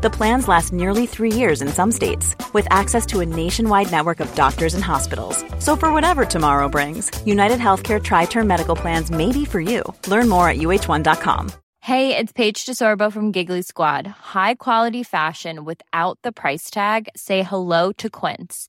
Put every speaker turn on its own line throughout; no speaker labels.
The plans last nearly three years in some states, with access to a nationwide network of doctors and hospitals. So, for whatever tomorrow brings, United Healthcare Tri Term Medical Plans may be for you. Learn more at uh1.com.
Hey, it's Paige DeSorbo from Giggly Squad. High quality fashion without the price tag? Say hello to Quince.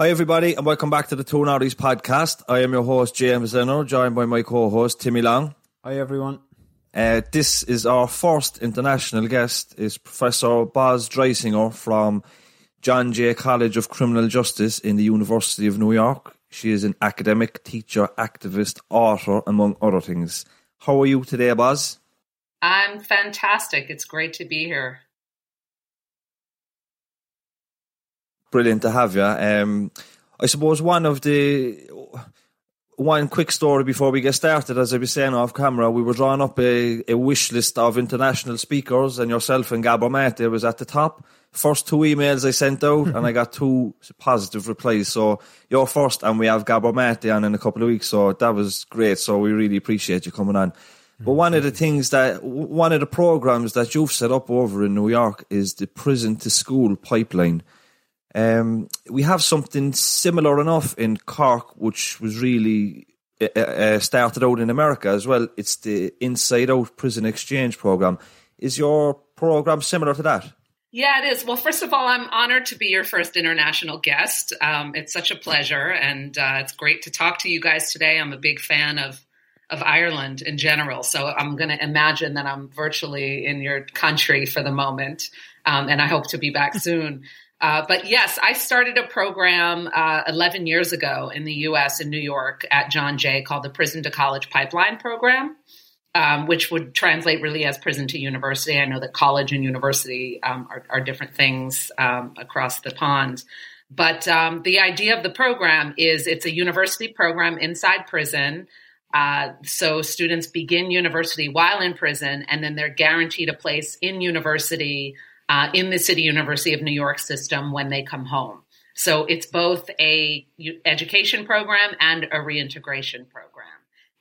Hi, everybody, and welcome back to the Two Naughties podcast. I am your host, James Zenner, joined by my co host, Timmy Long.
Hi, everyone.
Uh, this is our first international guest, is Professor Baz Dreisinger from John Jay College of Criminal Justice in the University of New York. She is an academic, teacher, activist, author, among other things. How are you today, Baz?
I'm fantastic. It's great to be here.
Brilliant to have you. Um, I suppose one of the one quick story before we get started, as I was saying off camera, we were drawing up a, a wish list of international speakers, and yourself and Gabor Mate was at the top. First two emails I sent out, and I got two positive replies. So you're first, and we have Gabor Mate on in a couple of weeks. So that was great. So we really appreciate you coming on. But one of the things that one of the programs that you've set up over in New York is the prison to school pipeline. Um, we have something similar enough in Cork, which was really uh, uh, started out in America as well. It's the Inside Out Prison Exchange Program. Is your program similar to that?
Yeah, it is. Well, first of all, I'm honored to be your first international guest. Um, it's such a pleasure, and uh, it's great to talk to you guys today. I'm a big fan of of Ireland in general, so I'm going to imagine that I'm virtually in your country for the moment, um, and I hope to be back soon. Uh, but yes, I started a program uh, 11 years ago in the US in New York at John Jay called the Prison to College Pipeline Program, um, which would translate really as prison to university. I know that college and university um, are, are, different things um, across the pond. But um, the idea of the program is it's a university program inside prison. Uh, so students begin university while in prison, and then they're guaranteed a place in university uh, in the City University of New York system when they come home. So it's both a education program and a reintegration program.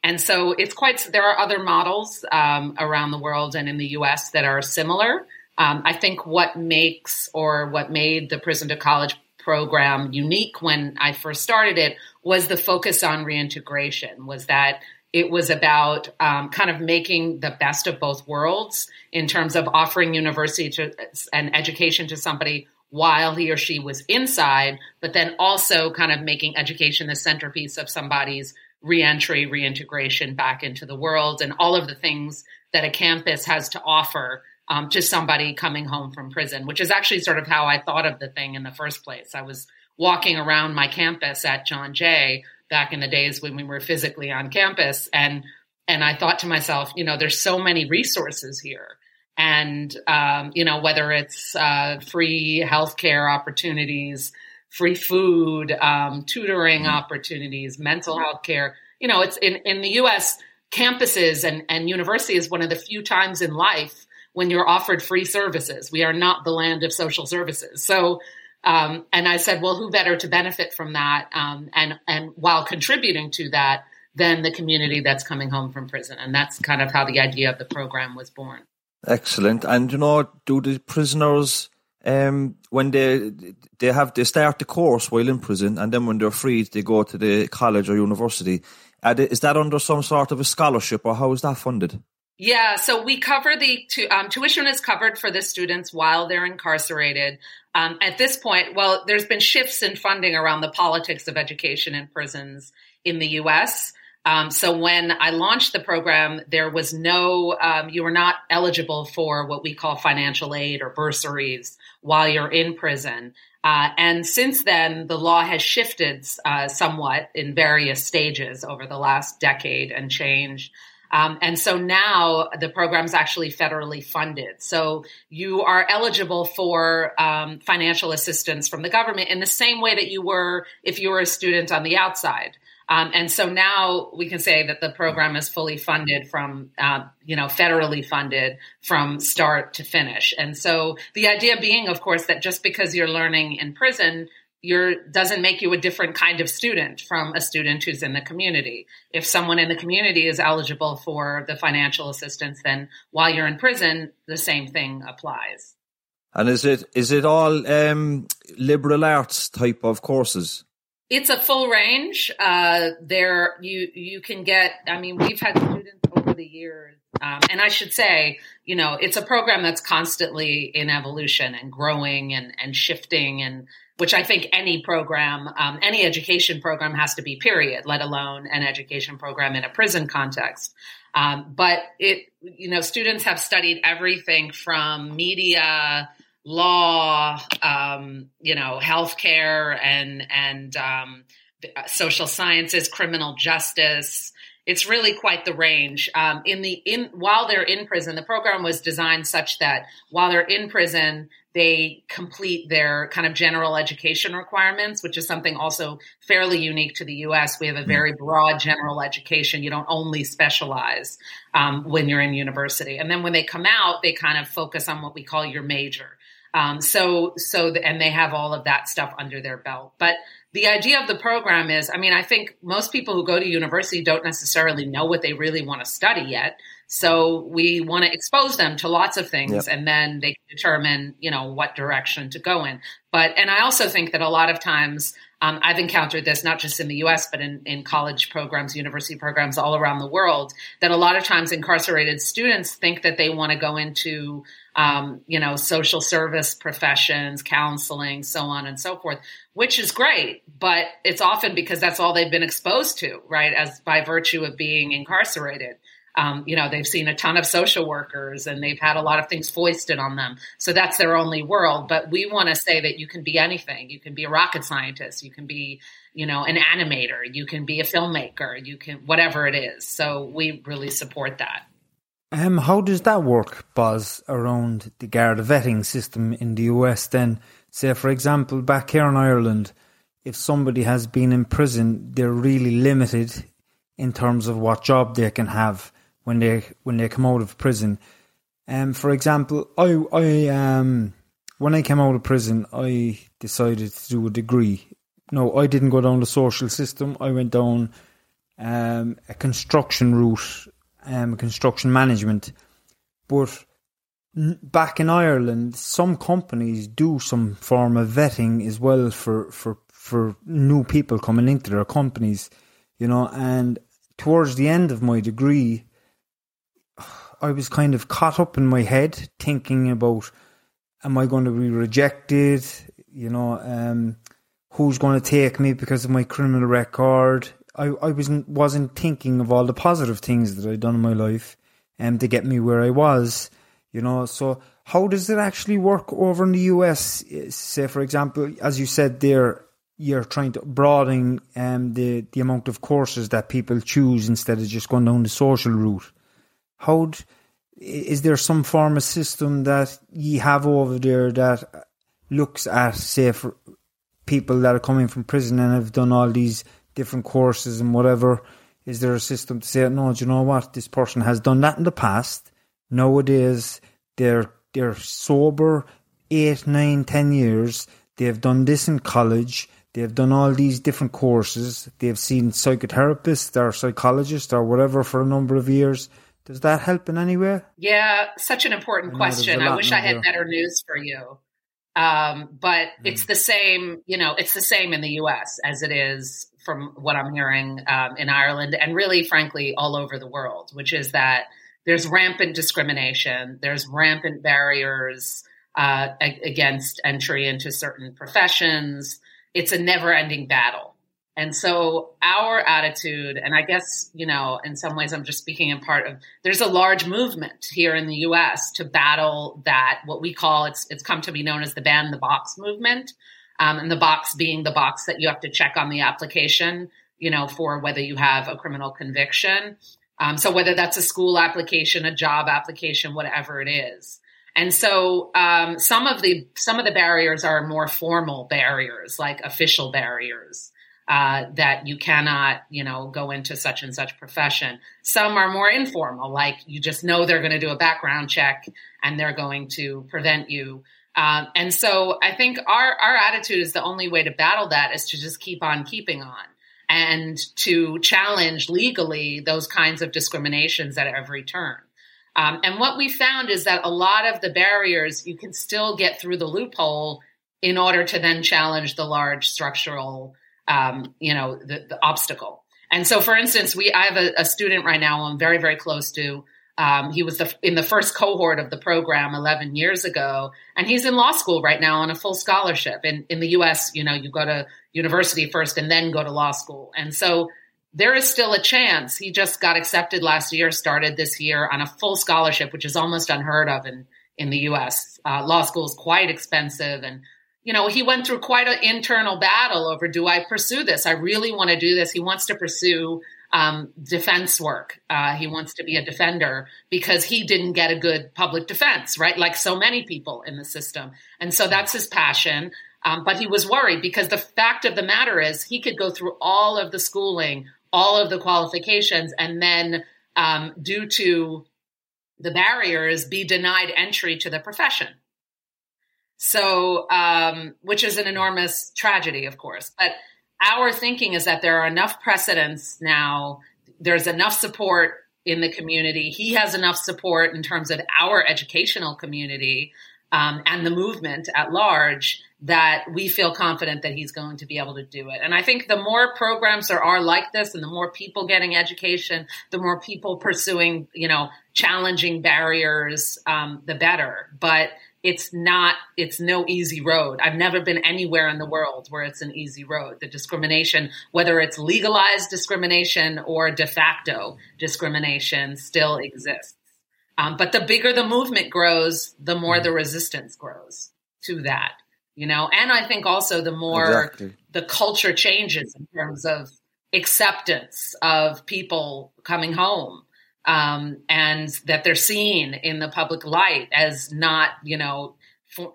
And so it's quite, there are other models um, around the world and in the US that are similar. Um, I think what makes or what made the prison to college program unique when I first started it was the focus on reintegration, was that it was about um, kind of making the best of both worlds in terms of offering university to, and education to somebody while he or she was inside, but then also kind of making education the centerpiece of somebody's reentry, reintegration back into the world, and all of the things that a campus has to offer um, to somebody coming home from prison, which is actually sort of how I thought of the thing in the first place. I was walking around my campus at John Jay back in the days when we were physically on campus and and I thought to myself, you know, there's so many resources here. And, um, you know, whether it's uh, free healthcare opportunities, free food, um, tutoring mm-hmm. opportunities, mental health care, you know, it's in, in the US, campuses and, and university is one of the few times in life when you're offered free services. We are not the land of social services. So um, and I said, well, who better to benefit from that? Um, and and while contributing to that, than the community that's coming home from prison, and that's kind of how the idea of the program was born.
Excellent. And you know, do the prisoners um, when they they have they start the course while in prison, and then when they're freed, they go to the college or university. Is that under some sort of a scholarship, or how is that funded?
Yeah, so we cover the um, tuition is covered for the students while they're incarcerated. Um, at this point, well, there's been shifts in funding around the politics of education in prisons in the U.S. Um, so when I launched the program, there was no, um, you were not eligible for what we call financial aid or bursaries while you're in prison. Uh, and since then, the law has shifted uh, somewhat in various stages over the last decade and change. Um, and so now the program is actually federally funded. So you are eligible for um, financial assistance from the government in the same way that you were if you were a student on the outside. Um, and so now we can say that the program is fully funded from, uh, you know, federally funded from start to finish. And so the idea being, of course, that just because you're learning in prison you're doesn't make you a different kind of student from a student who's in the community. If someone in the community is eligible for the financial assistance, then while you're in prison, the same thing applies.
And is it is it all um, liberal arts type of courses?
It's a full range. Uh, there, you you can get. I mean, we've had students over the years, um, and I should say, you know, it's a program that's constantly in evolution and growing and and shifting and which I think any program, um, any education program has to be, period, let alone an education program in a prison context. Um, but it, you know, students have studied everything from media, law, um, you know, healthcare and, and, um, social sciences, criminal justice. It's really quite the range. Um, in the in while they're in prison, the program was designed such that while they're in prison, they complete their kind of general education requirements, which is something also fairly unique to the U.S. We have a very broad general education. You don't only specialize um, when you're in university, and then when they come out, they kind of focus on what we call your major. Um, so, so, the, and they have all of that stuff under their belt. But the idea of the program is, I mean, I think most people who go to university don't necessarily know what they really want to study yet. So we want to expose them to lots of things yep. and then they can determine, you know, what direction to go in. But, and I also think that a lot of times, um, I've encountered this not just in the US, but in, in college programs, university programs all around the world, that a lot of times incarcerated students think that they want to go into, um, you know, social service professions, counseling, so on and so forth, which is great. But it's often because that's all they've been exposed to, right? As by virtue of being incarcerated. Um, you know, they've seen a ton of social workers and they've had a lot of things foisted on them. So that's their only world. But we want to say that you can be anything. You can be a rocket scientist. You can be, you know, an animator. You can be a filmmaker. You can, whatever it is. So we really support that.
Um, how does that work, Baz, around the Garda vetting system in the US then? Say, for example, back here in Ireland, if somebody has been in prison, they're really limited in terms of what job they can have when they when they come out of prison. Um, for example, I I um when I came out of prison, I decided to do a degree. No, I didn't go down the social system. I went down um, a construction route, um, construction management. But back in Ireland, some companies do some form of vetting as well for for for new people coming into their companies, you know. And towards the end of my degree, I was kind of caught up in my head thinking about am I going to be rejected? You know, um, who's going to take me because of my criminal record? I, I wasn't wasn't thinking of all the positive things that I'd done in my life um, to get me where I was. You know, so how does it actually work over in the US? Say, for example, as you said there, you're trying to broaden um, the the amount of courses that people choose instead of just going down the social route how is there some form of system that you have over there that looks at say for people that are coming from prison and have done all these different courses and whatever is there a system to say no do you know what this person has done that in the past nowadays they're they're sober eight nine ten years they've done this in college they've done all these different courses they've seen psychotherapists or psychologists or whatever for a number of years does that help in any way?
Yeah, such an important I question. I wish I had better news for you. Um, but mm. it's the same, you know, it's the same in the US as it is from what I'm hearing um, in Ireland and really, frankly, all over the world, which is that there's rampant discrimination, there's rampant barriers uh, against entry into certain professions. It's a never ending battle. And so our attitude, and I guess, you know, in some ways I'm just speaking in part of, there's a large movement here in the US to battle that, what we call, it's, it's come to be known as the ban the box movement. Um, and the box being the box that you have to check on the application, you know, for whether you have a criminal conviction. Um, so whether that's a school application, a job application, whatever it is. And so um, some of the some of the barriers are more formal barriers, like official barriers. Uh, that you cannot, you know, go into such and such profession. Some are more informal, like you just know they're going to do a background check and they're going to prevent you. Um, and so I think our our attitude is the only way to battle that is to just keep on keeping on and to challenge legally those kinds of discriminations at every turn. Um, and what we found is that a lot of the barriers you can still get through the loophole in order to then challenge the large structural, um, you know, the, the, obstacle. And so, for instance, we I have a, a student right now I'm very very close to. Um, he was the, in the first cohort of the program 11 years ago, and he's in law school right now on a full scholarship. In in the U.S., you know, you go to university first and then go to law school, and so there is still a chance. He just got accepted last year, started this year on a full scholarship, which is almost unheard of in, in the US. Uh, law school is quite expensive. And, you know, he went through quite an internal battle over do I pursue this? I really want to do this. He wants to pursue um, defense work. Uh, he wants to be a defender because he didn't get a good public defense, right? Like so many people in the system. And so that's his passion. Um, but he was worried because the fact of the matter is he could go through all of the schooling, all of the qualifications and then um, due to the barriers be denied entry to the profession so um, which is an enormous tragedy of course but our thinking is that there are enough precedents now there's enough support in the community he has enough support in terms of our educational community um, and the movement at large that we feel confident that he's going to be able to do it. And I think the more programs there are like this and the more people getting education, the more people pursuing, you know, challenging barriers, um, the better. But it's not, it's no easy road. I've never been anywhere in the world where it's an easy road. The discrimination, whether it's legalized discrimination or de facto discrimination, still exists. Um, but the bigger the movement grows, the more the resistance grows to that you know and i think also the more exactly. the culture changes in terms of acceptance of people coming home um, and that they're seen in the public light as not you know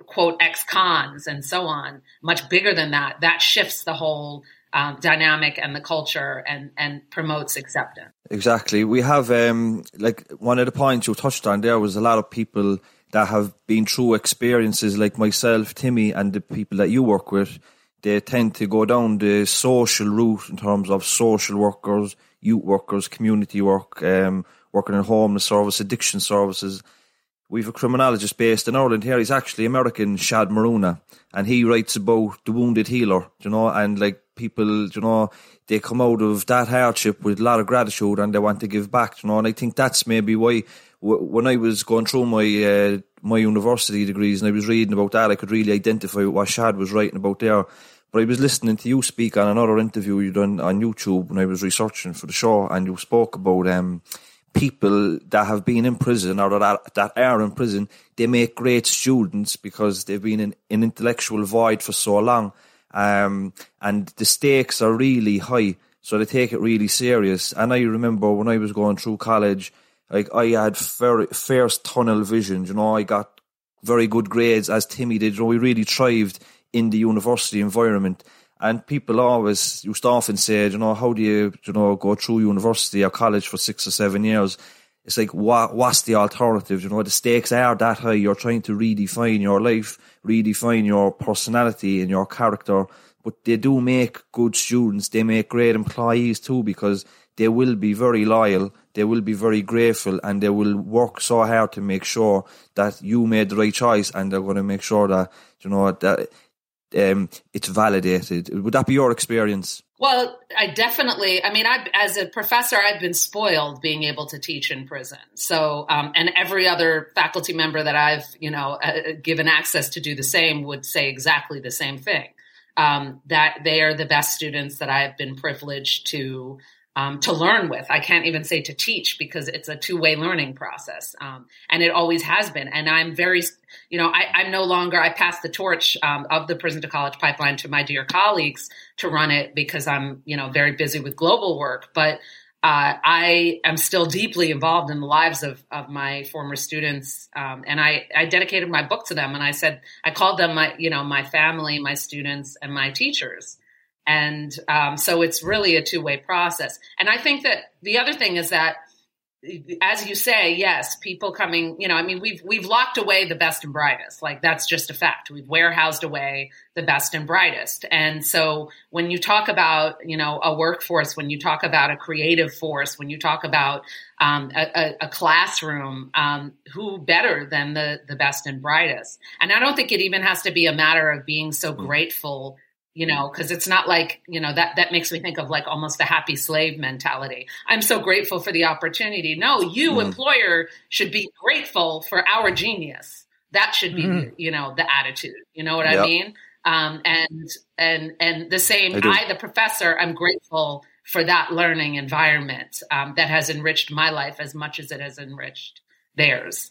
quote ex-cons and so on much bigger than that that shifts the whole um, dynamic and the culture and and promotes acceptance.
Exactly. We have um like one of the points you touched on there was a lot of people that have been through experiences like myself, Timmy, and the people that you work with, they tend to go down the social route in terms of social workers, youth workers, community work, um, working in homeless service, addiction services. We've a criminologist based in Ireland here. He's actually American, Shadd Maruna, and he writes about the wounded healer, you know, and like people, you know, they come out of that hardship with a lot of gratitude and they want to give back, you know, and I think that's maybe why when I was going through my uh, my university degrees and I was reading about that, I could really identify what Shadd was writing about there. But I was listening to you speak on another interview you done on YouTube when I was researching for the show, and you spoke about um, people that have been in prison or that, that are in prison. They make great students because they've been in an intellectual void for so long, um, and the stakes are really high, so they take it really serious. And I remember when I was going through college like I had very first tunnel vision. You know, I got very good grades as Timmy did. You know, we really thrived in the university environment. And people always used to often say, you know, how do you, you know, go through university or college for six or seven years? It's like, what, what's the alternative? You know, the stakes are that high. You're trying to redefine your life, redefine your personality and your character. But they do make good students. They make great employees too, because they will be very loyal they will be very grateful and they will work so hard to make sure that you made the right choice and they're going to make sure that you know that um, it's validated. Would that be your experience?
Well, I definitely. I mean, I as a professor, I've been spoiled being able to teach in prison. So, um, and every other faculty member that I've you know uh, given access to do the same would say exactly the same thing. um, that they are the best students that I have been privileged to um, to learn with. I can't even say to teach because it's a two way learning process, um, and it always has been. And I'm very, you know, I, am no longer. I pass the torch um, of the prison to college pipeline to my dear colleagues to run it because I'm, you know, very busy with global work, but. Uh, I am still deeply involved in the lives of, of my former students, um, and I, I dedicated my book to them. And I said I called them my, you know, my family, my students, and my teachers. And um, so it's really a two way process. And I think that the other thing is that, as you say, yes, people coming, you know, I mean, we've we've locked away the best and brightest. Like that's just a fact. We've warehoused away the best and brightest. And so when you talk about, you know, a workforce, when you talk about a creative force, when you talk about um, a, a, classroom, um, who better than the the best and brightest? And I don't think it even has to be a matter of being so mm. grateful you know because it's not like you know that that makes me think of like almost the happy slave mentality. I'm so grateful for the opportunity. No you mm. employer should be grateful for our genius. That should be mm. you know the attitude. You know what yep. i mean? Um, and and and the same I, I, the professor i'm grateful for that learning environment um, that has enriched my life as much as it has enriched theirs.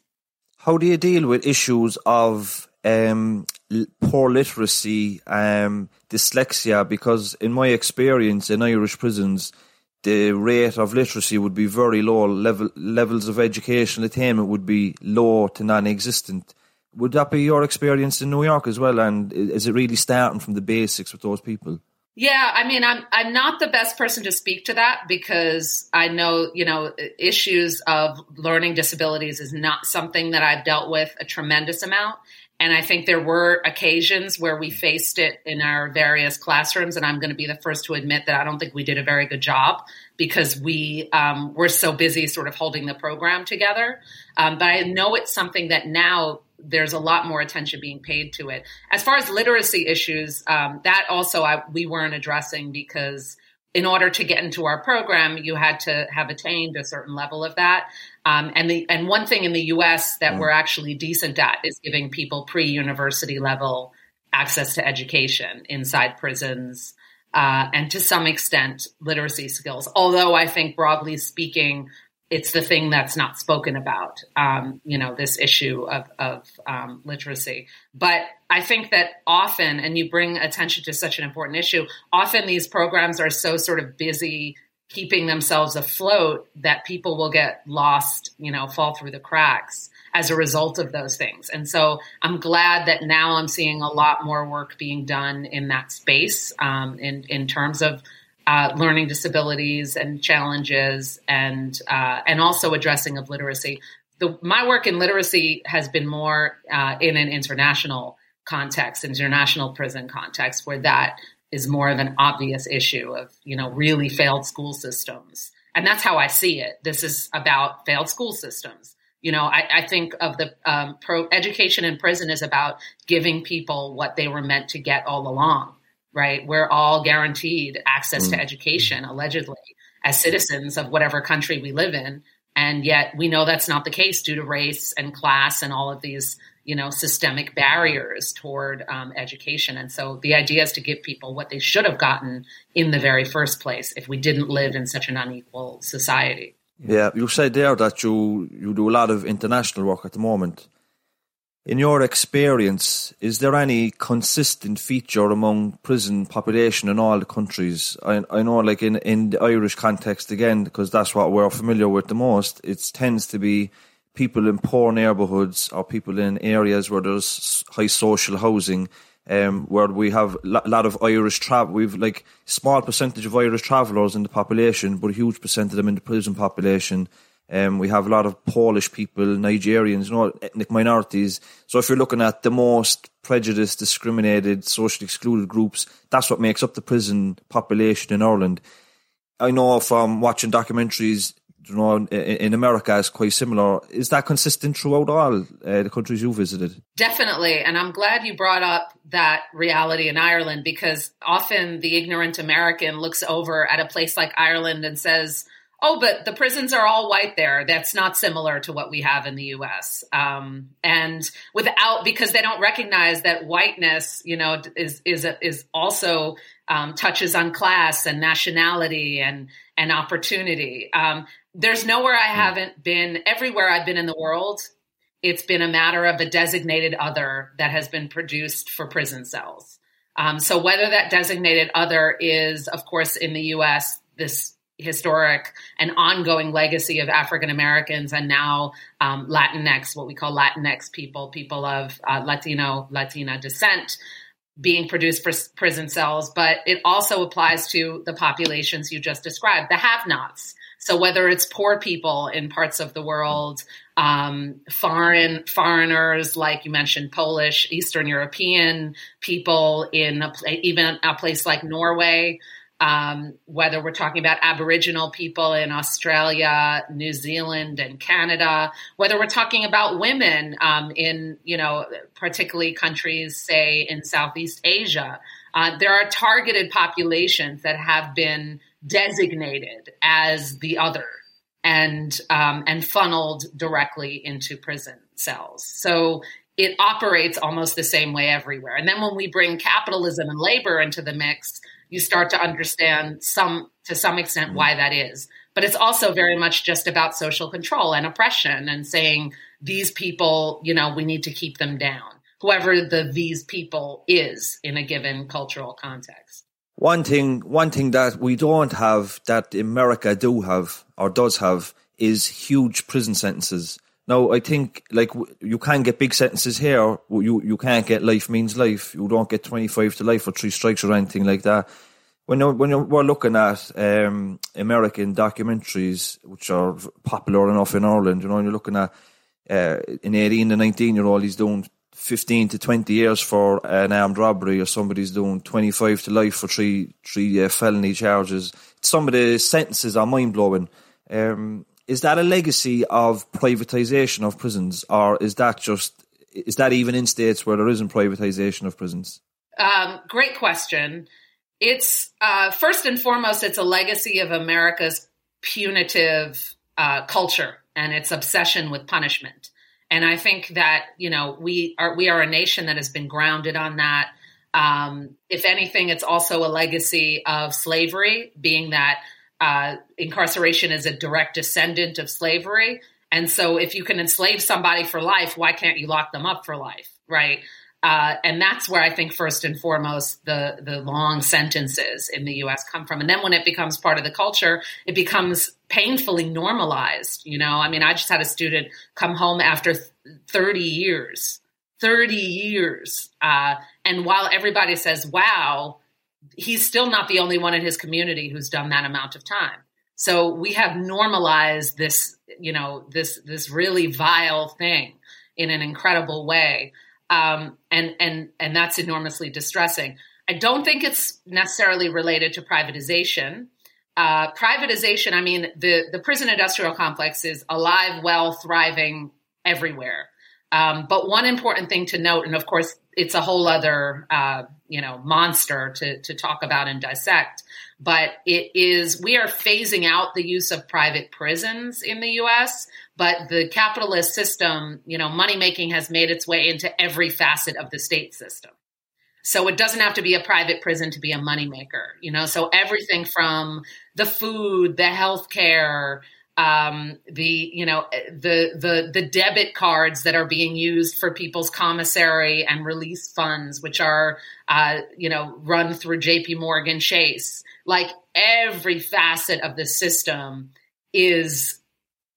How do you deal with issues of um, poor literacy, um, dyslexia, because in my experience in Irish prisons, the rate of literacy would be very low. Level levels of educational attainment would be low to non-existent. Would that be your experience in New York as well? And is it really starting from the basics with those people?
Yeah, I mean, I'm I'm not the best person to speak to that because I know you know issues of learning disabilities is not something that I've dealt with a tremendous amount, and I think there were occasions where we faced it in our various classrooms. And I'm going to be the first to admit that I don't think we did a very good job because we um, were so busy sort of holding the program together. Um, but I know it's something that now there's a lot more attention being paid to it. As far as literacy issues, um, that also I, we weren't addressing because in order to get into our program, you had to have attained a certain level of that. Um, and the and one thing in the U.S. that mm. we're actually decent at is giving people pre-university level access to education inside prisons, uh, and to some extent literacy skills. Although I think broadly speaking, it's the thing that's not spoken about. Um, you know, this issue of, of um, literacy. But I think that often, and you bring attention to such an important issue, often these programs are so sort of busy keeping themselves afloat that people will get lost, you know, fall through the cracks as a result of those things. And so I'm glad that now I'm seeing a lot more work being done in that space um, in in terms of uh, learning disabilities and challenges, and uh, and also addressing of literacy. The, my work in literacy has been more uh, in an international context, international prison context, where that is more of an obvious issue of you know really failed school systems, and that's how I see it. This is about failed school systems. You know, I, I think of the um, pro education in prison is about giving people what they were meant to get all along right? We're all guaranteed access mm. to education, allegedly, as citizens of whatever country we live in. And yet we know that's not the case due to race and class and all of these, you know, systemic barriers toward um, education. And so the idea is to give people what they should have gotten in the very first place if we didn't live in such an unequal society.
Yeah, you say there that you, you do a lot of international work at the moment. In your experience, is there any consistent feature among prison population in all the countries? I, I know, like in, in the Irish context, again, because that's what we're familiar with the most, it tends to be people in poor neighbourhoods or people in areas where there's high social housing, um, where we have a lot of Irish travel. We've like small percentage of Irish travellers in the population, but a huge percent of them in the prison population. Um, we have a lot of Polish people, Nigerians, you know, ethnic minorities. So if you're looking at the most prejudiced, discriminated, socially excluded groups, that's what makes up the prison population in Ireland. I know from watching documentaries, you know, in America is quite similar. Is that consistent throughout all uh, the countries you visited?
Definitely, and I'm glad you brought up that reality in Ireland because often the ignorant American looks over at a place like Ireland and says, Oh, but the prisons are all white there. That's not similar to what we have in the U.S. Um, and without because they don't recognize that whiteness, you know, is is is also um, touches on class and nationality and and opportunity. Um, there's nowhere I haven't been. Everywhere I've been in the world, it's been a matter of a designated other that has been produced for prison cells. Um, so whether that designated other is, of course, in the U.S. this historic and ongoing legacy of African Americans and now um, Latinx, what we call Latinx people, people of uh, Latino, Latina descent being produced for prison cells, but it also applies to the populations you just described, the have nots. So whether it's poor people in parts of the world, um, foreign foreigners like you mentioned, Polish, Eastern European people in a, even a place like Norway, um, whether we're talking about Aboriginal people in Australia, New Zealand, and Canada, whether we're talking about women um, in, you know, particularly countries, say in Southeast Asia, uh, there are targeted populations that have been designated as the other and um, and funneled directly into prison cells. So it operates almost the same way everywhere. And then when we bring capitalism and labor into the mix, you start to understand some to some extent mm-hmm. why that is. But it's also very much just about social control and oppression and saying these people, you know, we need to keep them down. Whoever the these people is in a given cultural context.
One thing, one thing that we don't have that America do have or does have is huge prison sentences. Now, I think like you can get big sentences here. You you can't get life means life. You don't get twenty five to life or three strikes or anything like that. When when we're looking at um, American documentaries, which are popular enough in Ireland, you know, you're looking at uh, an eighteen to nineteen year old, he's doing fifteen to twenty years for an armed robbery, or somebody's doing twenty five to life for three three uh, felony charges. Some of the sentences are mind blowing. Um, is that a legacy of privatization of prisons, or is that just is that even in states where there isn't privatization of prisons?
Um, great question. It's uh, first and foremost, it's a legacy of America's punitive uh, culture and its obsession with punishment. And I think that you know we are we are a nation that has been grounded on that. Um, if anything, it's also a legacy of slavery, being that uh, incarceration is a direct descendant of slavery. And so, if you can enslave somebody for life, why can't you lock them up for life? Right. Uh, and that's where I think first and foremost the the long sentences in the U.S. come from. And then when it becomes part of the culture, it becomes painfully normalized. You know, I mean, I just had a student come home after thirty years, thirty years, uh, and while everybody says, "Wow," he's still not the only one in his community who's done that amount of time. So we have normalized this, you know, this this really vile thing in an incredible way, um, and and and that's enormously distressing. I don't think it's necessarily related to privatization. Uh, privatization, I mean, the the prison industrial complex is alive, well, thriving everywhere. Um, but one important thing to note, and of course, it's a whole other uh, you know monster to to talk about and dissect. But it is we are phasing out the use of private prisons in the U.S. But the capitalist system, you know, money making has made its way into every facet of the state system. So it doesn't have to be a private prison to be a moneymaker, you know. So everything from the food, the health care, um, the you know the the the debit cards that are being used for people's commissary and release funds, which are uh, you know run through J.P. Morgan Chase. Like every facet of the system is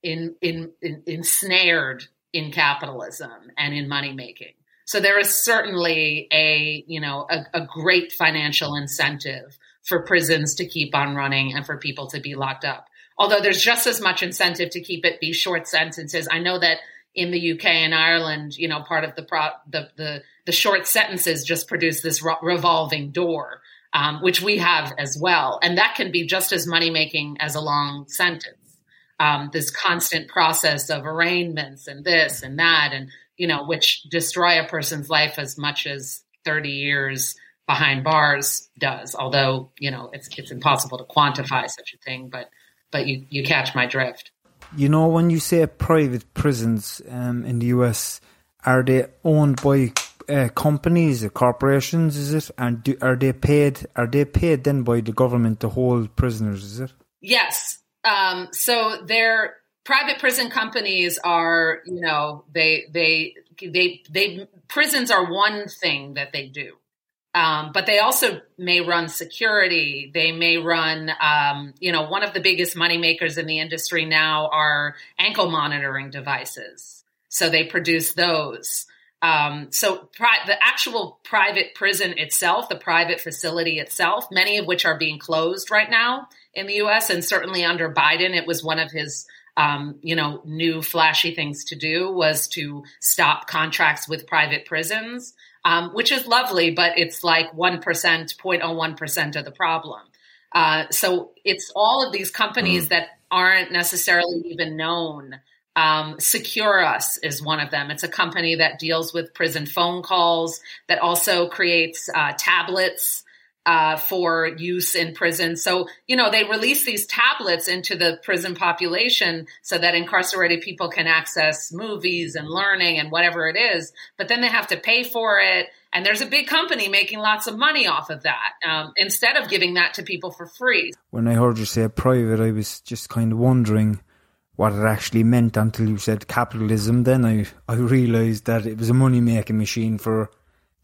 in, in, in ensnared in capitalism and in money making. So there is certainly a you know a, a great financial incentive for prisons to keep on running and for people to be locked up although there's just as much incentive to keep it be short sentences. I know that in the UK and Ireland, you know, part of the pro- the, the, the short sentences just produce this revolving door, um, which we have as well, and that can be just as money making as a long sentence. Um, this constant process of arraignments and this and that, and you know, which destroy a person's life as much as thirty years behind bars does. Although you know, it's it's impossible to quantify such a thing, but but you you catch my drift.
You know, when you say private prisons um, in the US, are they owned by uh, companies, corporations? Is it? And do, are they paid? Are they paid then by the government to hold prisoners? Is it?
Yes. Um, so they're private prison companies are, you know, they they they they prisons are one thing that they do. Um, but they also may run security. They may run, um, you know, one of the biggest money makers in the industry now are ankle monitoring devices. So they produce those. Um, so pri- the actual private prison itself, the private facility itself, many of which are being closed right now in the U.S. and certainly under Biden, it was one of his um, you know, new flashy things to do was to stop contracts with private prisons um, which is lovely, but it's like 1%, 0.01% of the problem. Uh, so it's all of these companies mm. that aren't necessarily even known. Um, Securus is one of them. It's a company that deals with prison phone calls, that also creates uh, tablets uh, for use in prison. So, you know, they release these tablets into the prison population so that incarcerated people can access movies and learning and whatever it is, but then they have to pay for it. And there's a big company making lots of money off of that um, instead of giving that to people for free.
When I heard you say private, I was just kind of wondering what it actually meant until you said capitalism. Then I, I realized that it was a money making machine for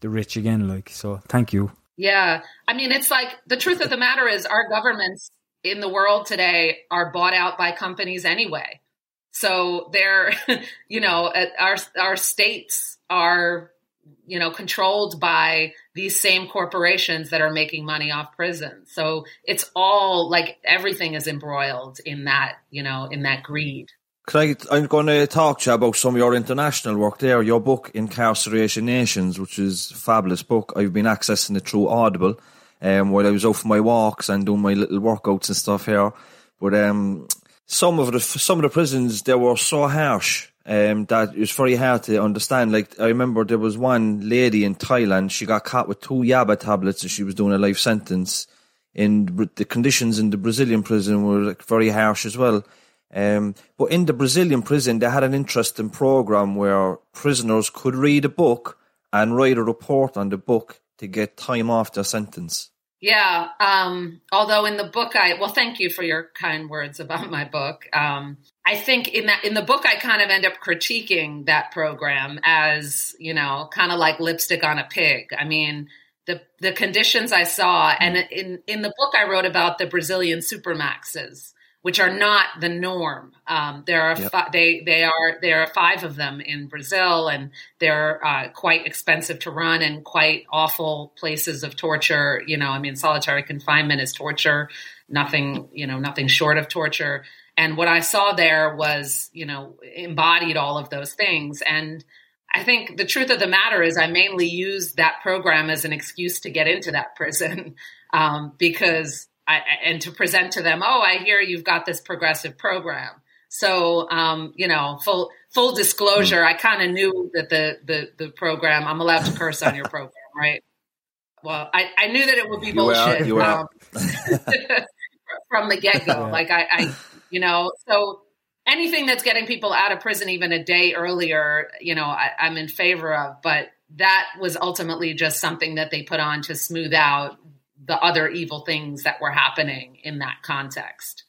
the rich again. Like, so thank you.
Yeah. I mean, it's like the truth of the matter is our governments in the world today are bought out by companies anyway. So they're, you know, our, our states are, you know, controlled by these same corporations that are making money off prisons. So it's all like everything is embroiled in that, you know, in that greed.
I, I'm going to talk to you about some of your international work there. Your book, Incarceration Nations, which is a fabulous book. I've been accessing it through Audible um, while I was for my walks and doing my little workouts and stuff here. But um, some of the some of the prisons they were so harsh um, was very hard to understand. Like I remember there was one lady in Thailand. She got caught with two Yaba tablets and she was doing a life sentence. And the conditions in the Brazilian prison were like, very harsh as well. Um, but in the Brazilian prison, they had an interesting program where prisoners could read a book and write a report on the book to get time off their sentence.
Yeah. Um, although in the book, I well, thank you for your kind words about my book. Um, I think in that in the book, I kind of end up critiquing that program as you know, kind of like lipstick on a pig. I mean, the the conditions I saw, and in in the book, I wrote about the Brazilian supermaxes which are not the norm. Um, there are yep. fi- they they are there are five of them in Brazil, and they're uh, quite expensive to run and quite awful places of torture. You know, I mean, solitary confinement is torture. Nothing, you know, nothing short of torture. And what I saw there was, you know, embodied all of those things. And I think the truth of the matter is, I mainly used that program as an excuse to get into that prison um, because I, and to present to them, oh, I hear you've got this progressive program. So, um, you know, full full disclosure, I kind of knew that the, the the program. I'm allowed to curse on your program, right? Well, I, I knew that it would be bullshit
you um,
from the get go. Like I, I, you know, so anything that's getting people out of prison even a day earlier, you know, I, I'm in favor of. But that was ultimately just something that they put on to smooth out the other evil things that were happening in that context.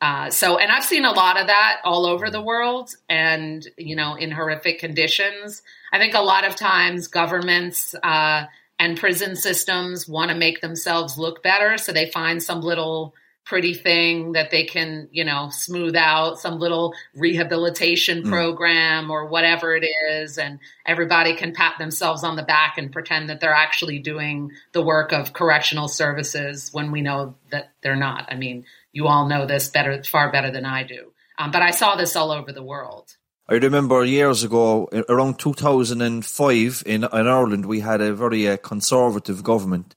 Uh, so, and I've seen a lot of that all over the world and, you know, in horrific conditions. I think a lot of times governments uh, and prison systems want to make themselves look better. So they find some little pretty thing that they can, you know, smooth out some little rehabilitation mm. program or whatever it is. And everybody can pat themselves on the back and pretend that they're actually doing the work of correctional services when we know that they're not. I mean, you all know this better, far better than I do. Um, but I saw this all over the world.
I remember years ago, around 2005 in, in Ireland, we had a very uh, conservative government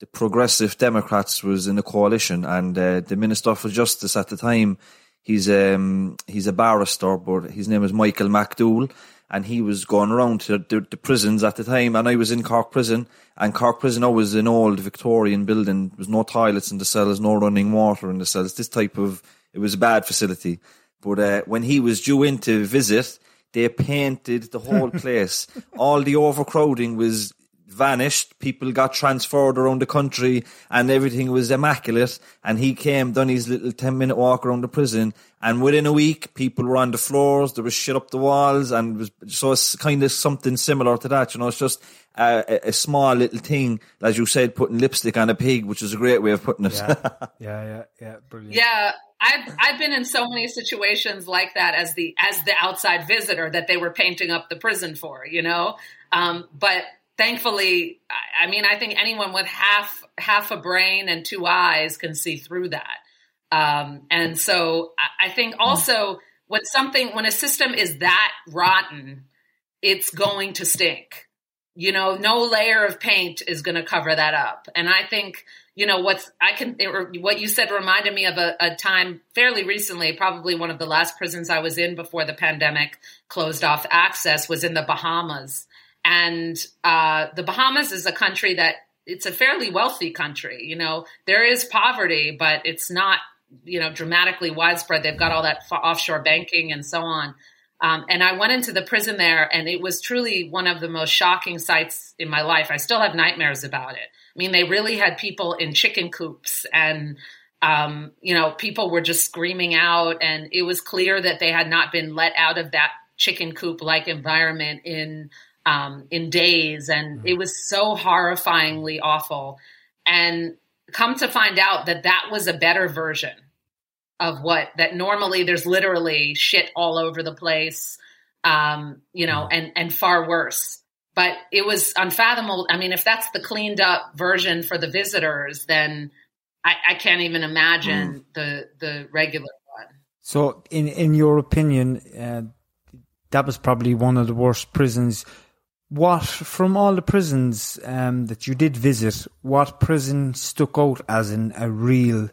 the Progressive Democrats was in a coalition, and uh, the Minister for Justice at the time, he's um, he's a barrister, but his name is Michael McDowell, and he was going around to the, the, prisons at the time, and I was in Cork Prison, and Cork Prison was an old Victorian building. There was no toilets in the cells, no running water in the cells. This type of it was a bad facility. But uh, when he was due in to visit, they painted the whole place. All the overcrowding was vanished. People got transferred around the country and everything was immaculate. And he came, done his little 10 minute walk around the prison. And within a week, people were on the floors. There was shit up the walls. And it was, so it's kind of something similar to that. You know, it's just a, a, small little thing, as you said, putting lipstick on a pig, which is a great way of putting it.
Yeah, yeah, yeah, yeah. brilliant.
Yeah. I've I've been in so many situations like that as the as the outside visitor that they were painting up the prison for, you know. Um, but thankfully, I mean, I think anyone with half half a brain and two eyes can see through that. Um, and so I think also when something when a system is that rotten, it's going to stink. You know, no layer of paint is going to cover that up. And I think you know what's I can it, what you said reminded me of a, a, time fairly recently, probably one of the last prisons I was in before the pandemic closed off access was in the Bahamas, and uh, the Bahamas is a country that it's a fairly wealthy country. You know, there is poverty, but it's not you know dramatically widespread. They've got all that offshore banking and so on. Um, and I went into the prison there, and it was truly one of the most shocking sights in my life. I still have nightmares about it. I mean, they really had people in chicken coops and um, you know, people were just screaming out, and it was clear that they had not been let out of that chicken coop like environment in um, in days, and it was so horrifyingly awful. And come to find out that that was a better version of what that normally there's literally shit all over the place, um, you know, and and far worse but it was unfathomable. I mean, if that's the cleaned up version for the visitors, then I, I can't even imagine mm. the the regular one.
So, in in your opinion, uh, that was probably one of the worst prisons. What from all the prisons um, that you did visit, what prison stuck out as in a real?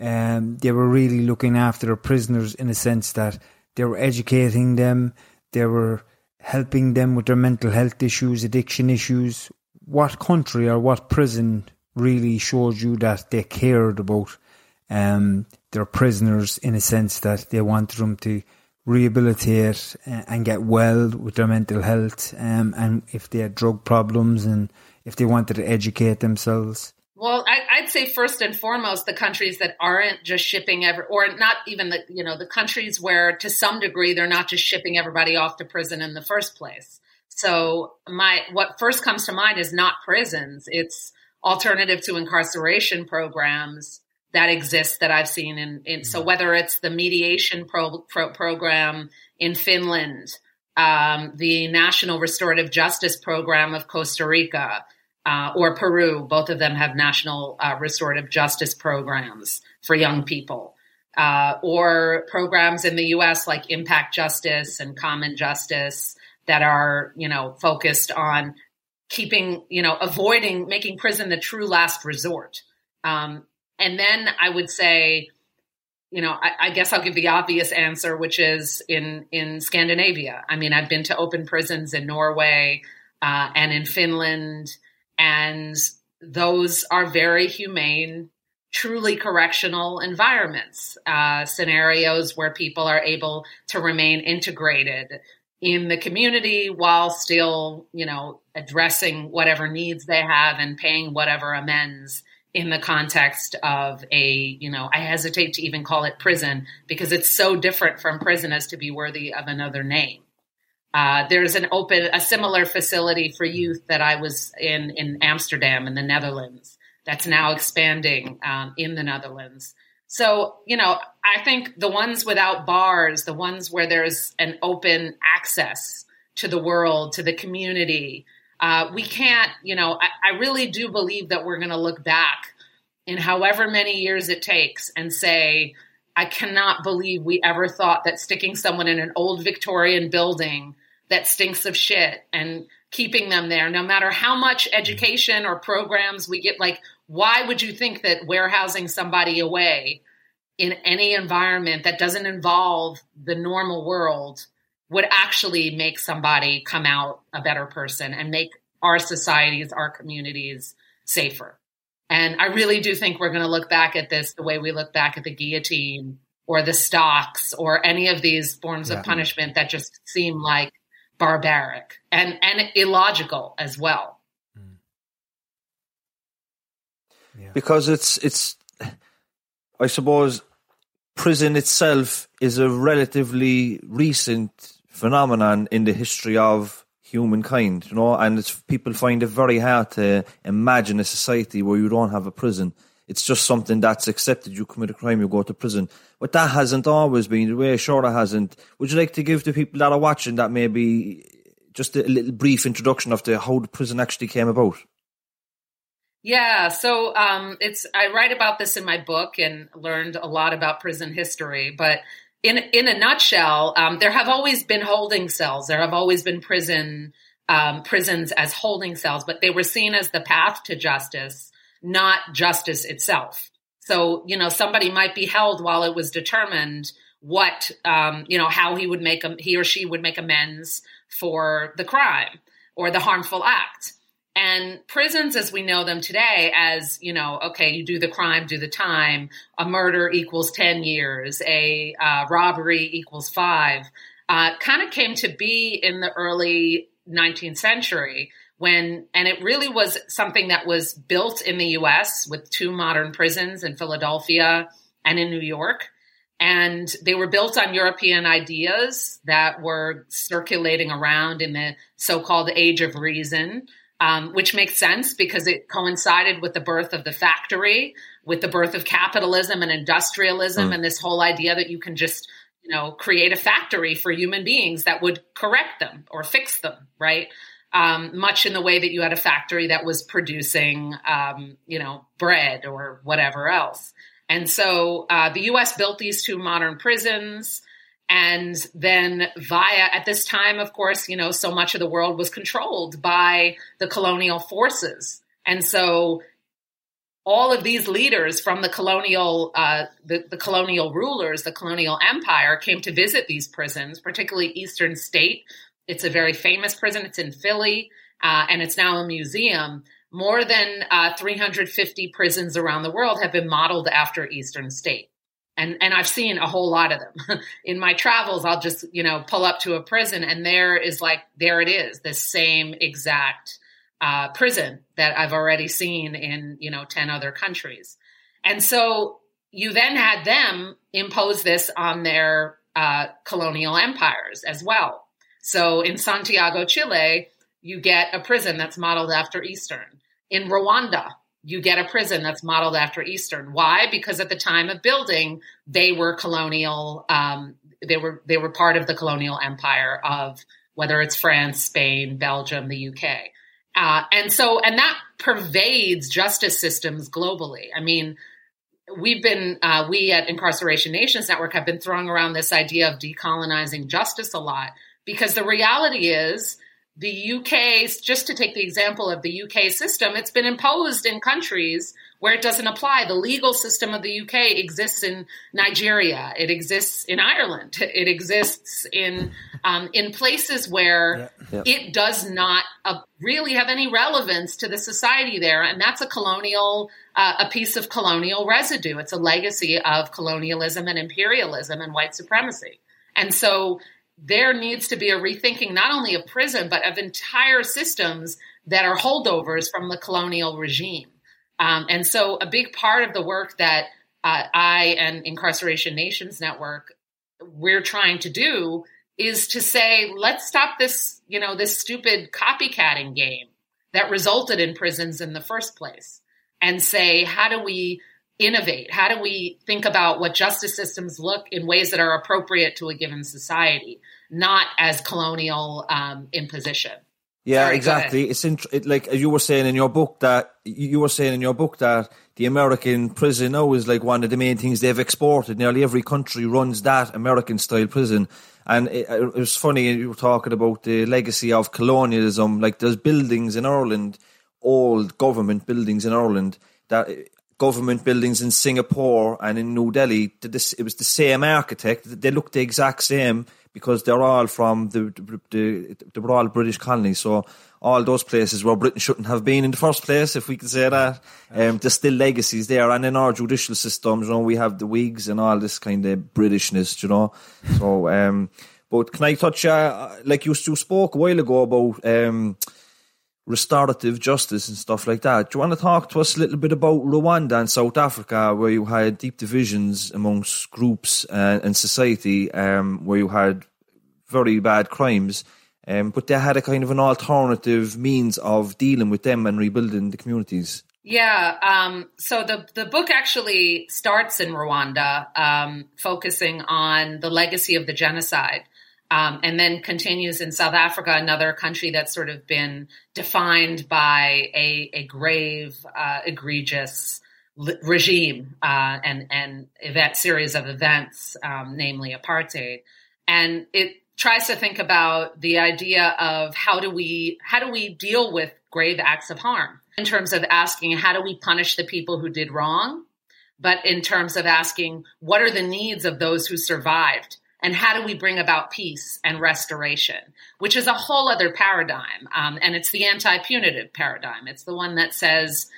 Um, they were really looking after their prisoners in a sense that they were educating them. They were helping them with their mental health issues, addiction issues? What country or what prison really showed you that they cared about um, their prisoners in a sense that they wanted them to rehabilitate and get well with their mental health um, and if they had drug problems and if they wanted to educate themselves?
Well, I, would say first and foremost the countries that aren't just shipping every, or not even the you know the countries where to some degree they're not just shipping everybody off to prison in the first place. So my what first comes to mind is not prisons; it's alternative to incarceration programs that exists that I've seen in. in so mm-hmm. whether it's the mediation pro, pro, program in Finland, um, the National Restorative Justice Program of Costa Rica uh, or Peru. Both of them have national uh, restorative justice programs for young people. Uh, or programs in the U.S. like Impact Justice and Common Justice that are, you know, focused on keeping, you know, avoiding making prison the true last resort. Um, and then I would say, you know, I, I, guess I'll give the obvious answer, which is in in Scandinavia. I mean, I've been to open prisons in Norway uh, and in Finland and those are very humane, truly correctional environments, uh, scenarios where people are able to remain integrated in the community while still, you know, addressing whatever needs they have and paying whatever amends in the context of a, you know, I hesitate to even call it prison because it's so different from prison as to be worthy of another name. Uh, there's an open, a similar facility for youth that I was in in Amsterdam in the Netherlands that's now expanding um, in the Netherlands. So, you know, I think the ones without bars, the ones where there's an open access to the world, to the community, uh, we can't, you know, I, I really do believe that we're going to look back in however many years it takes and say, I cannot believe we ever thought that sticking someone in an old Victorian building that stinks of shit and keeping them there, no matter how much education or programs we get, like, why would you think that warehousing somebody away in any environment that doesn't involve the normal world would actually make somebody come out a better person and make our societies, our communities safer? And I really do think we're going to look back at this the way we look back at the guillotine or the stocks or any of these forms
Yeah.
of punishment that just seem like barbaric and and illogical as well. Hmm.
because it's it's I suppose prison itself is a relatively recent phenomenon in the history of humankind, you know, and it's people find it very hard to imagine a society where you don't have a prison. It's just something that's accepted. You commit a crime, you go to prison. But that hasn't always been the way. Sure, it hasn't. Would you like to give the people that are watching that maybe just a little brief introduction of the how the prison actually came about?
Yeah, so um, it's I write about this in my book and learned a lot about prison history. But in in a nutshell, um, there have always been holding cells. There have always been prison um, prisons as holding cells, but they were seen as the path to justice, not justice itself. So you know, somebody might be held while it was determined what um, you know how he would make a, he or she would make amends for the crime or the harmful act. And prisons, as we know them today, as you know, okay, you do the crime, do the time. A murder equals ten years. A uh, robbery equals five. Uh, kind of came to be in the early 19th century when, and it really was something that was built in the U.S. with two modern prisons in Philadelphia and in New York. And they were built on European ideas that were circulating around in the so called Age of Reason um, which makes sense because it coincided with the birth of the factory, with the birth of capitalism and industrialism, and this whole idea that you can just, you know, create a factory for human beings that would correct them or fix them, right? Um, much in the way that you had a factory that was producing, um, you know, bread or whatever else. And so uh, the U.S. built these two modern prisons. And then via, at this time, of course, you know, so much of the world was controlled by the colonial forces. And so all of these leaders from the colonial, uh, the, the colonial rulers, the colonial empire came to visit these prisons, particularly Eastern State. It's a very famous prison. It's in Philly, uh, and it's now a museum. More than uh, 350 prisons around the world have been modeled after Eastern State and and I've seen a whole lot of them in my travels. I'll just you know pull up to a prison, and there is like there it is, the same exact uh, prison that I've already seen in you know ten other countries, and so you then had them impose this on their uh, colonial empires as well. So in Santiago, Chile, you get a prison that's modeled after Eastern. In Rwanda, you get a prison that's modeled after Eastern. Why? Because at the time of building, they were colonial. Um, they were they were part of the colonial empire of whether it's France, Spain, Belgium, the UK, uh, and so and that pervades justice systems globally. I mean, we've been uh, we at Incarceration Nations Network have been throwing around this idea of decolonizing justice a lot because the reality is the UK, just to take the example of the UK system, it's been imposed in countries where it doesn't apply. The legal system of the UK exists in Nigeria. It exists in Ireland. It exists in um, in places where
Yeah.
it does not uh, really have any relevance to the society there, and that's a colonial uh, a piece of colonial residue. It's a legacy of colonialism and imperialism and white supremacy. And so there needs to be a rethinking not only of prison, but of entire systems that are holdovers from the colonial regime. Um, and so a big part of the work that uh, I and Incarceration Nations Network we're trying to do is to say, let's stop this, you know, this stupid copycatting game that resulted in prisons in the first place and say, how do we innovate? How do we think about what justice systems look in ways that are appropriate to a given society, not as colonial um, imposition?
Yeah,
Sorry,
exactly. It's int- it, like you were saying in your book that you were saying in your book that the American prison now is like one of the main things they've exported. Nearly every country runs that American style prison, and it, it was funny you were talking about the legacy of colonialism. Like there's buildings in Ireland, old government buildings in Ireland that government buildings in Singapore and in New Delhi. It was the same architect. They looked the exact same because they're all from the, the, they were all British colonies. So all those places where Britain shouldn't have been in the first place, if we can say that. Um, there's still legacies there. And in our judicial systems, you know, we have the wigs and all this kind of Britishness, you know. So, um, but can I touch, uh, like you, you spoke a while ago about, um, restorative justice and stuff like that. Do you want to talk to us a little bit about Rwanda and South Africa, where you had deep divisions amongst groups and, and society, um, where you had very bad crimes, um, but they had a kind of an alternative means of dealing with them and rebuilding the communities?
Yeah, um, so the the book actually starts in Rwanda, um, focusing on the legacy of the genocide um, and then continues in South Africa, another country that's sort of been defined by a, a grave, uh, egregious regime uh, and and event series of events, um, namely apartheid, and it tries to think about the idea of how do we how do we deal with grave acts of harm? In terms of asking how do we punish the people who did wrong, but in terms of asking what are the needs of those who survived and how do we bring about peace and restoration, which is a whole other paradigm. Um, and it's the anti punitive paradigm. It's the one that says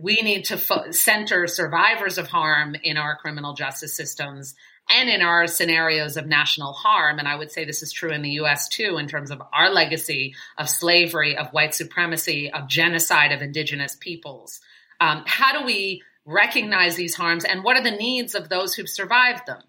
we need to fo- center survivors of harm in our criminal justice systems and in our scenarios of national harm. And I would say this is true in the US too, in terms of our legacy of slavery, of white supremacy, of genocide of indigenous peoples. Um, how do we recognize these harms and what are the needs of those who've survived them?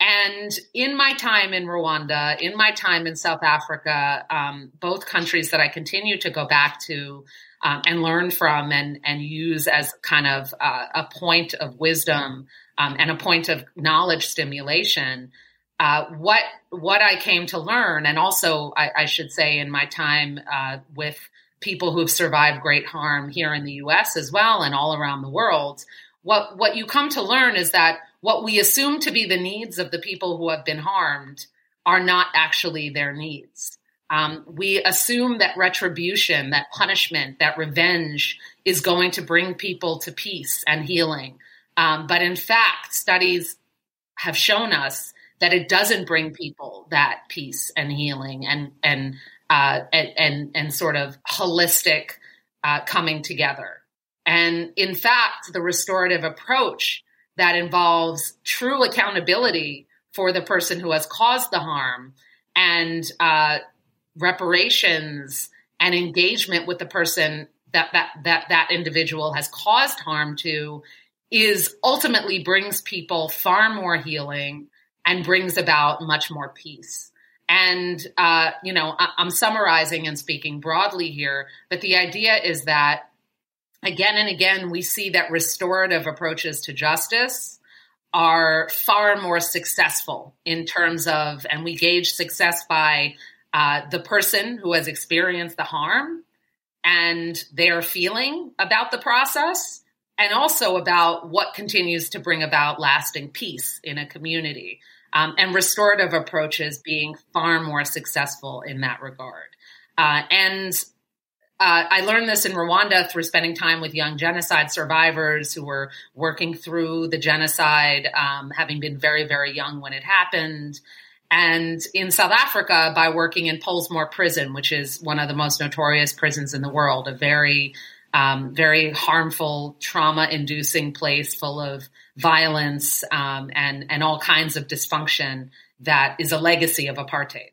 And in my time in Rwanda, in my time in South Africa, um, both countries that I continue to go back to um, and learn from and, and use as kind of uh, a point of wisdom um, and a point of knowledge stimulation, uh, what what I came to learn, and also I, I should say in my time uh, with people who've survived great harm here in the U.S. as well and all around the world, what what you come to learn is that what we assume to be the needs of the people who have been harmed are not actually their needs. Um, we assume that retribution, that punishment, that revenge is going to bring people to peace and healing. Um, but in fact, studies have shown us that it doesn't bring people that peace and healing and and uh, and, and, and sort of holistic uh, coming together. And in fact, the restorative approach that involves true accountability for the person who has caused the harm and uh, reparations and engagement with the person that, that that that individual has caused harm to is ultimately brings people far more healing and brings about much more peace. And, uh, you know, I, I'm summarizing and speaking broadly here, but the idea is that again and again, we see that restorative approaches to justice are far more successful in terms of, and we gauge success by uh, the person who has experienced the harm and their feeling about the process, and also about what continues to bring about lasting peace in a community. Um, and restorative approaches being far more successful in that regard. Uh, and uh, I learned this in Rwanda through spending time with young genocide survivors who were working through the genocide, um, having been very, very young when it happened. And in South Africa, by working in Pollsmoor Prison, which is one of the most notorious prisons in the world, a very, um, very harmful, trauma-inducing place full of violence um, and and all kinds of dysfunction that is a legacy of apartheid.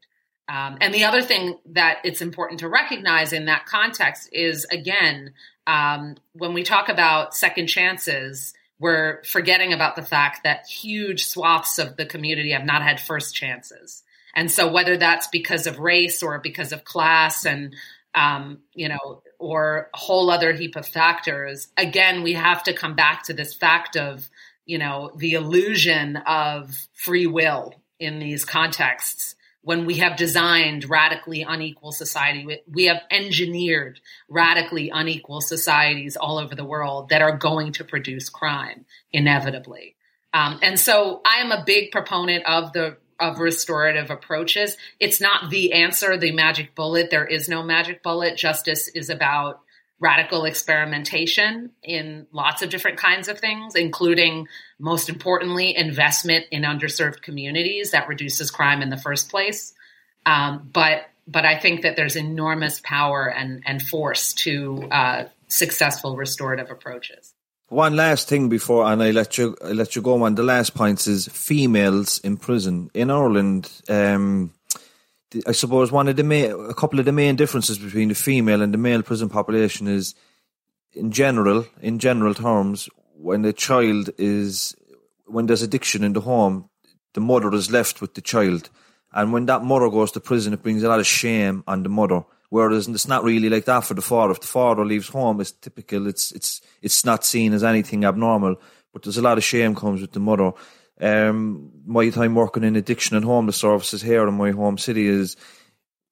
Um, and the other thing that it's important to recognize in that context is again, um, when we talk about second chances, we're forgetting about the fact that huge swaths of the community have not had first chances. And so, whether that's because of race or because of class and, um, you know, or a whole other heap of factors, again, we have to come back to this fact of, you know, the illusion of free will in these contexts when we have designed radically unequal society. We have engineered radically unequal societies all over the world that are going to produce crime inevitably. Um, and so I am a big proponent of the of restorative approaches. It's not the answer, the magic bullet. There is no magic bullet. Justice is about radical experimentation in lots of different kinds of things, including, most importantly, investment in underserved communities that reduces crime in the first place. Um, but but I think that there's enormous power and, and force to uh, successful restorative approaches.
One last thing before, and I let you I let you go on. The last points is females in prison in Ireland. Um, I suppose one of the main, a couple of the main differences between the female and the male prison population is, in general, in general terms, when a child is, when there's addiction in the home, the mother is left with the child, and when that mother goes to prison, it brings a lot of shame on the mother. Whereas it's not really like that for the father. If the father leaves home, it's typical. It's it's it's not seen as anything abnormal. But there's a lot of shame comes with the mother. Um, my time working in addiction and homeless services here in my home city is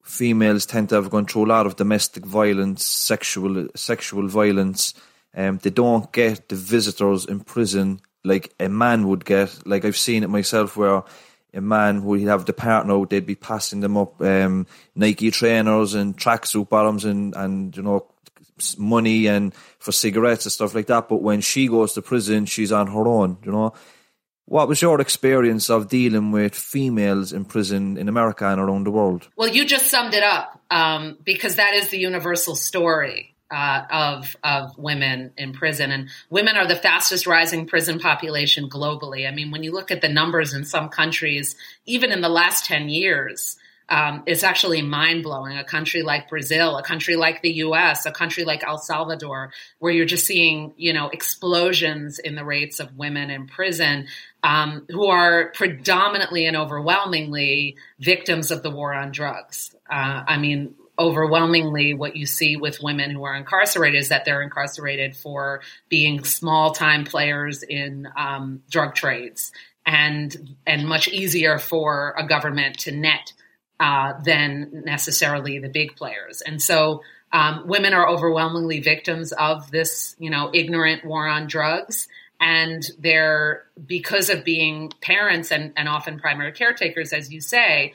females tend to have gone through a lot of domestic violence, sexual sexual violence. Um, they don't get the visitors in prison like a man would get. Like I've seen it myself, where a man would have the partner, they'd be passing them up um, Nike trainers and tracksuit bottoms and and you know money and for cigarettes and stuff like that. But when she goes to prison, she's on her own. You know, what was your experience of dealing with females in prison in America and around the world?
Well, you just summed it up um, because that is the universal story uh, of of women in prison, and women are the fastest rising prison population globally. I mean, when you look at the numbers in some countries, even in the last ten years, um, it's actually mind blowing. A country like Brazil, a country like the U.S., a country like El Salvador, where you're just seeing, you know, explosions in the rates of women in prison um, who are predominantly and overwhelmingly victims of the war on drugs. Uh, I mean, overwhelmingly what you see with women who are incarcerated is that they're incarcerated for being small time players in um, drug trades and and much easier for a government to net uh, than necessarily the big players. And so um, women are overwhelmingly victims of this, you know, ignorant war on drugs. And they're, because of being parents and, and often primary caretakers, as you say,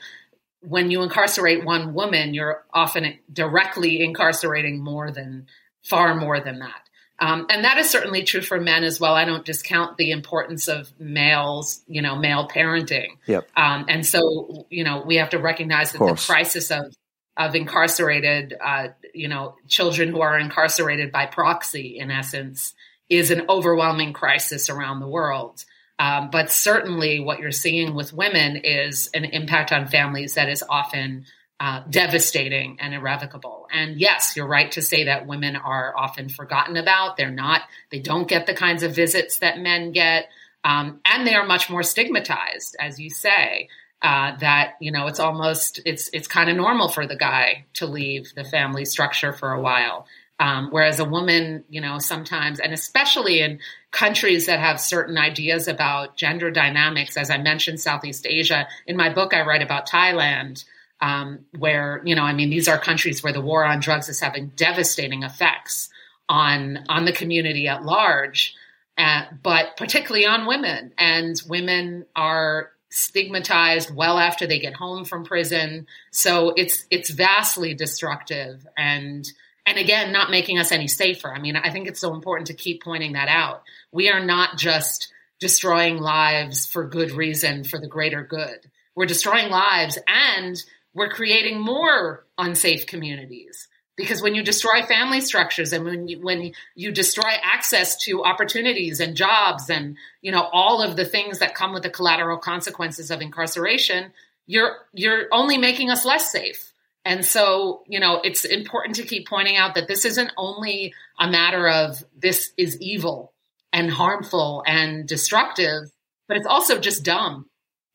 when you incarcerate one woman, you're often directly incarcerating more than, far more than that. Um, and that is certainly true for men as well. I don't discount the importance of males, you know, male parenting.
Yep.
Um, and so, you know, we have to recognize that the crisis of of incarcerated, uh, you know, children who are incarcerated by proxy, in essence, is an overwhelming crisis around the world. Um, but certainly, what you're seeing with women is an impact on families that is often uh, devastating and irrevocable. And yes, you're right to say that women are often forgotten about. They're not, they don't get the kinds of visits that men get. Um, and they are much more stigmatized, as you say. Uh, that you know, it's almost it's it's kind of normal for the guy to leave the family structure for a while, um, whereas a woman, you know, sometimes, and especially in countries that have certain ideas about gender dynamics, as I mentioned, Southeast Asia. In my book, I write about Thailand um, where you know, I mean, these are countries where the war on drugs is having devastating effects on on the community at large, uh, but particularly on women. And women are stigmatized well after they get home from prison. So it's it's vastly destructive and and again not making us any safer. I mean, I think it's so important to keep pointing that out. We are not just destroying lives for good reason for the greater good. We're destroying lives and we're creating more unsafe communities. Because when you destroy family structures and when you, when you destroy access to opportunities and jobs and you know all of the things that come with the collateral consequences of incarceration you're you're only making us less safe. And so you know it's important to keep pointing out that this isn't only a matter of this is evil and harmful and destructive but it's also just dumb.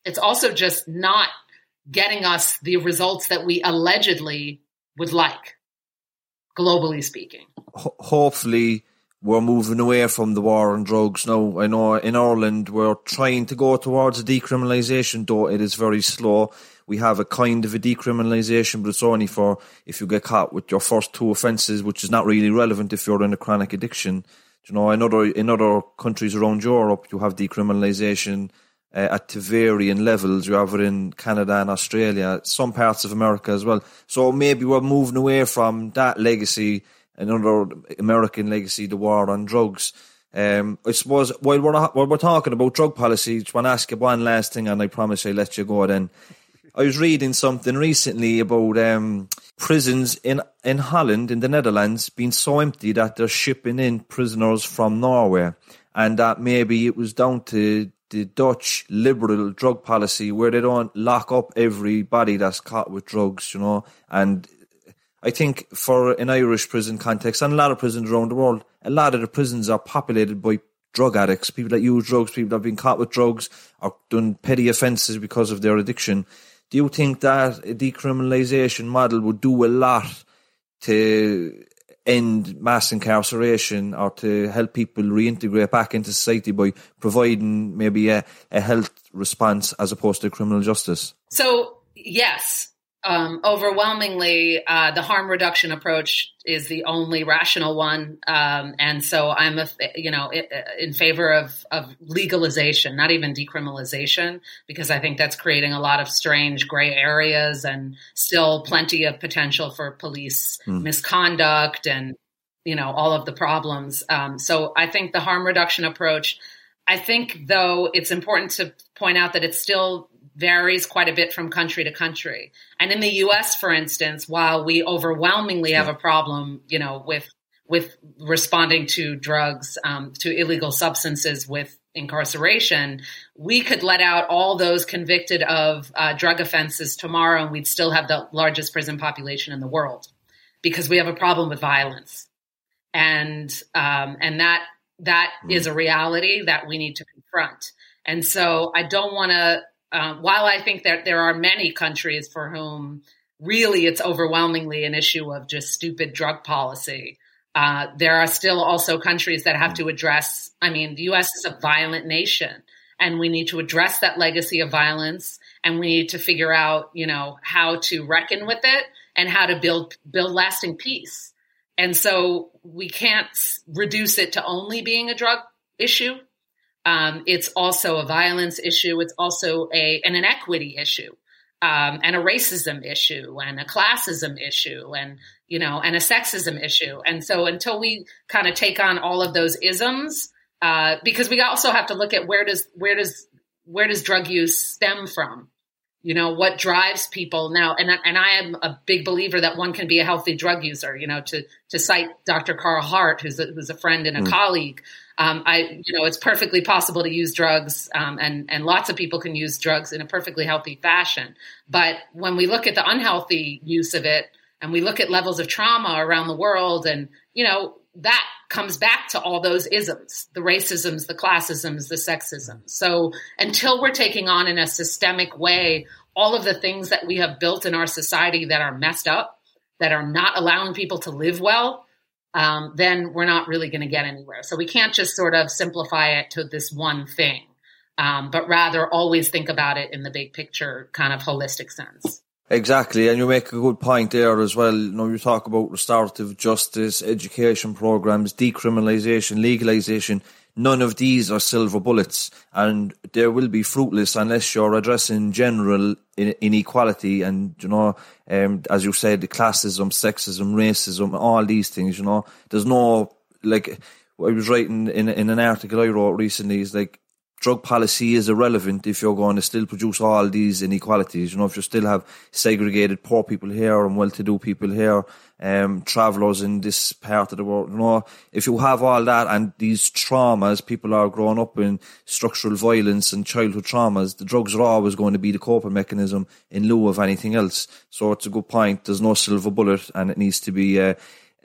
It's also just not getting us the results that we allegedly would like, globally speaking.
Ho- hopefully, we're moving away from the war on drugs now. I know in Ireland we're trying to go towards decriminalisation, though it is very slow. We have a kind of a decriminalisation, but it's only for if you get caught with your first two offences, which is not really relevant if you're in a chronic addiction. You know, in other in other countries around Europe, you have decriminalisation uh, at varying levels. It in Canada and Australia, some parts of America as well. So maybe we're moving away from that legacy another American legacy, the war on drugs. Um, I suppose while we're, while we're talking about drug policy, I just want to ask you one last thing, and I promise I'll let you go then. I was reading something recently about um, prisons in, in Holland, in the Netherlands, being so empty that they're shipping in prisoners from Norway, and that maybe it was down to the Dutch liberal drug policy where they don't lock up everybody that's caught with drugs, you know, and I think for an Irish prison context and a lot of prisons around the world, a lot of the prisons are populated by drug addicts, people that use drugs, people that have been caught with drugs or done petty offences because of their addiction. Do you think that a decriminalisation model would do a lot to end mass incarceration or to help people reintegrate back into society by providing maybe a, a health response as opposed to criminal justice?
So, yes, um, overwhelmingly, uh, the harm reduction approach is the only rational one, um, and so I'm, a, you know, in favor of, of legalization, not even decriminalization, because I think that's creating a lot of strange gray areas and still plenty of potential for police mm. misconduct and you know all of the problems. Um, so I think the harm reduction approach. I think, though, it's important to point out that it's still varies quite a bit from country to country. And in the US, for instance, while we overwhelmingly have a problem, you know, with with responding to drugs, um, to illegal substances with incarceration, we could let out all those convicted of uh, drug offenses tomorrow, and we'd still have the largest prison population in the world because we have a problem with violence, and um, and that that mm. is a reality that we need to confront. And so I don't want to um, while I think that there are many countries for whom really it's overwhelmingly an issue of just stupid drug policy, uh, there are still also countries that have to address. I mean, the U.S. is a violent nation, and we need to address that legacy of violence, and we need to figure out, you know, how to reckon with it and how to build build lasting peace. And so we can't reduce it to only being a drug issue. Um, it's also a violence issue. It's also a an inequity issue, um, and a racism issue, and a classism issue, and you know, and a sexism issue. And so, until we kind of take on all of those isms, uh, because we also have to look at where does where does where does drug use stem from? You know, what drives people now? And and I am a big believer that one can be a healthy drug user. You know, to to cite Dr. Carl Hart, who's a, who's a friend and a mm. colleague. Um, I, you know, it's perfectly possible to use drugs, um, and and lots of people can use drugs in a perfectly healthy fashion. But when we look at the unhealthy use of it, and we look at levels of trauma around the world, and you know that comes back to all those isms, the racisms, the classisms, the sexisms. So until we're taking on in a systemic way all of the things that we have built in our society that are messed up, that are not allowing people to live well, um, then we're not really going to get anywhere. So we can't just sort of simplify it to this one thing, um, but rather always think about it in the big picture, kind of holistic sense.
Exactly, and you make a good point there as well. You know, you talk about restorative justice, education programs, decriminalisation, legalisation none of these are silver bullets and they will be fruitless unless you're addressing general inequality and you know um, as you said the classism sexism racism all these things you know there's no like I was writing in in an article I wrote recently is like drug policy is irrelevant if you're going to still produce all these inequalities. You know, if you still have segregated poor people here and well-to-do people here, um, travellers in this part of the world. You know, if you have all that and these traumas, people are growing up in structural violence and childhood traumas, the drugs are always going to be the coping mechanism in lieu of anything else. So it's a good point. There's no silver bullet and it needs to be, uh,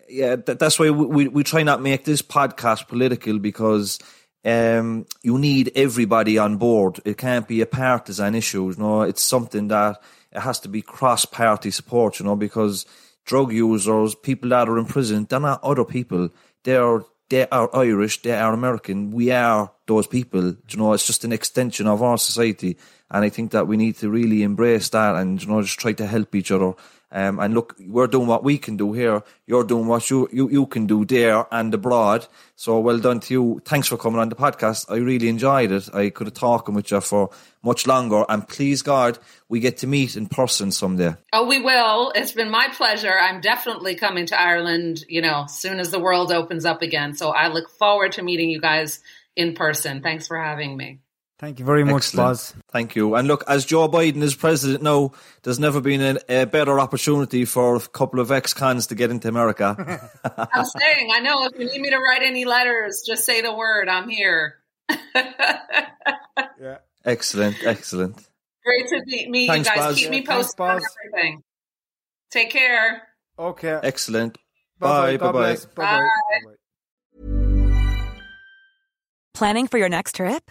yeah, that's why we, we, we try not make this podcast political because um, you need everybody on board. It can't be a partisan issue. You know, it's something that it has to be cross-party support. You know, because drug users, people that are in prison, they're not other people. They are they are Irish. They are American. We are those people. You know, it's just an extension of our society. And I think that we need to really embrace that and you know just try to help each other Um, and look, we're doing what we can do here. You're doing what you, you, you can do there and abroad. So well done to you. Thanks for coming on the podcast. I really enjoyed it. I could have talked with you for much longer. And please God, we get to meet in person someday.
Oh, we will. It's been my pleasure. I'm definitely coming to Ireland, you know, soon as the world opens up again. So I look forward to meeting you guys in person. Thanks for having me.
Thank you very much,
Excellent.
Baz.
Thank you. And look, as Joe Biden is president now, there's never been a, a better opportunity for a couple of ex-cons to get into America.
I'm saying, I know if you need me to write any letters, just say the word. I'm here.
Yeah.
excellent, excellent.
Great to meet, meet
Thanks,
you guys.
Baz.
Keep me
Yeah, thanks,
posted on everything. Take care.
Okay.
Excellent.
Bye-bye.
Bye,
God
bye, bye.
bless. Bye-bye. Bye-bye.
Planning for your next trip?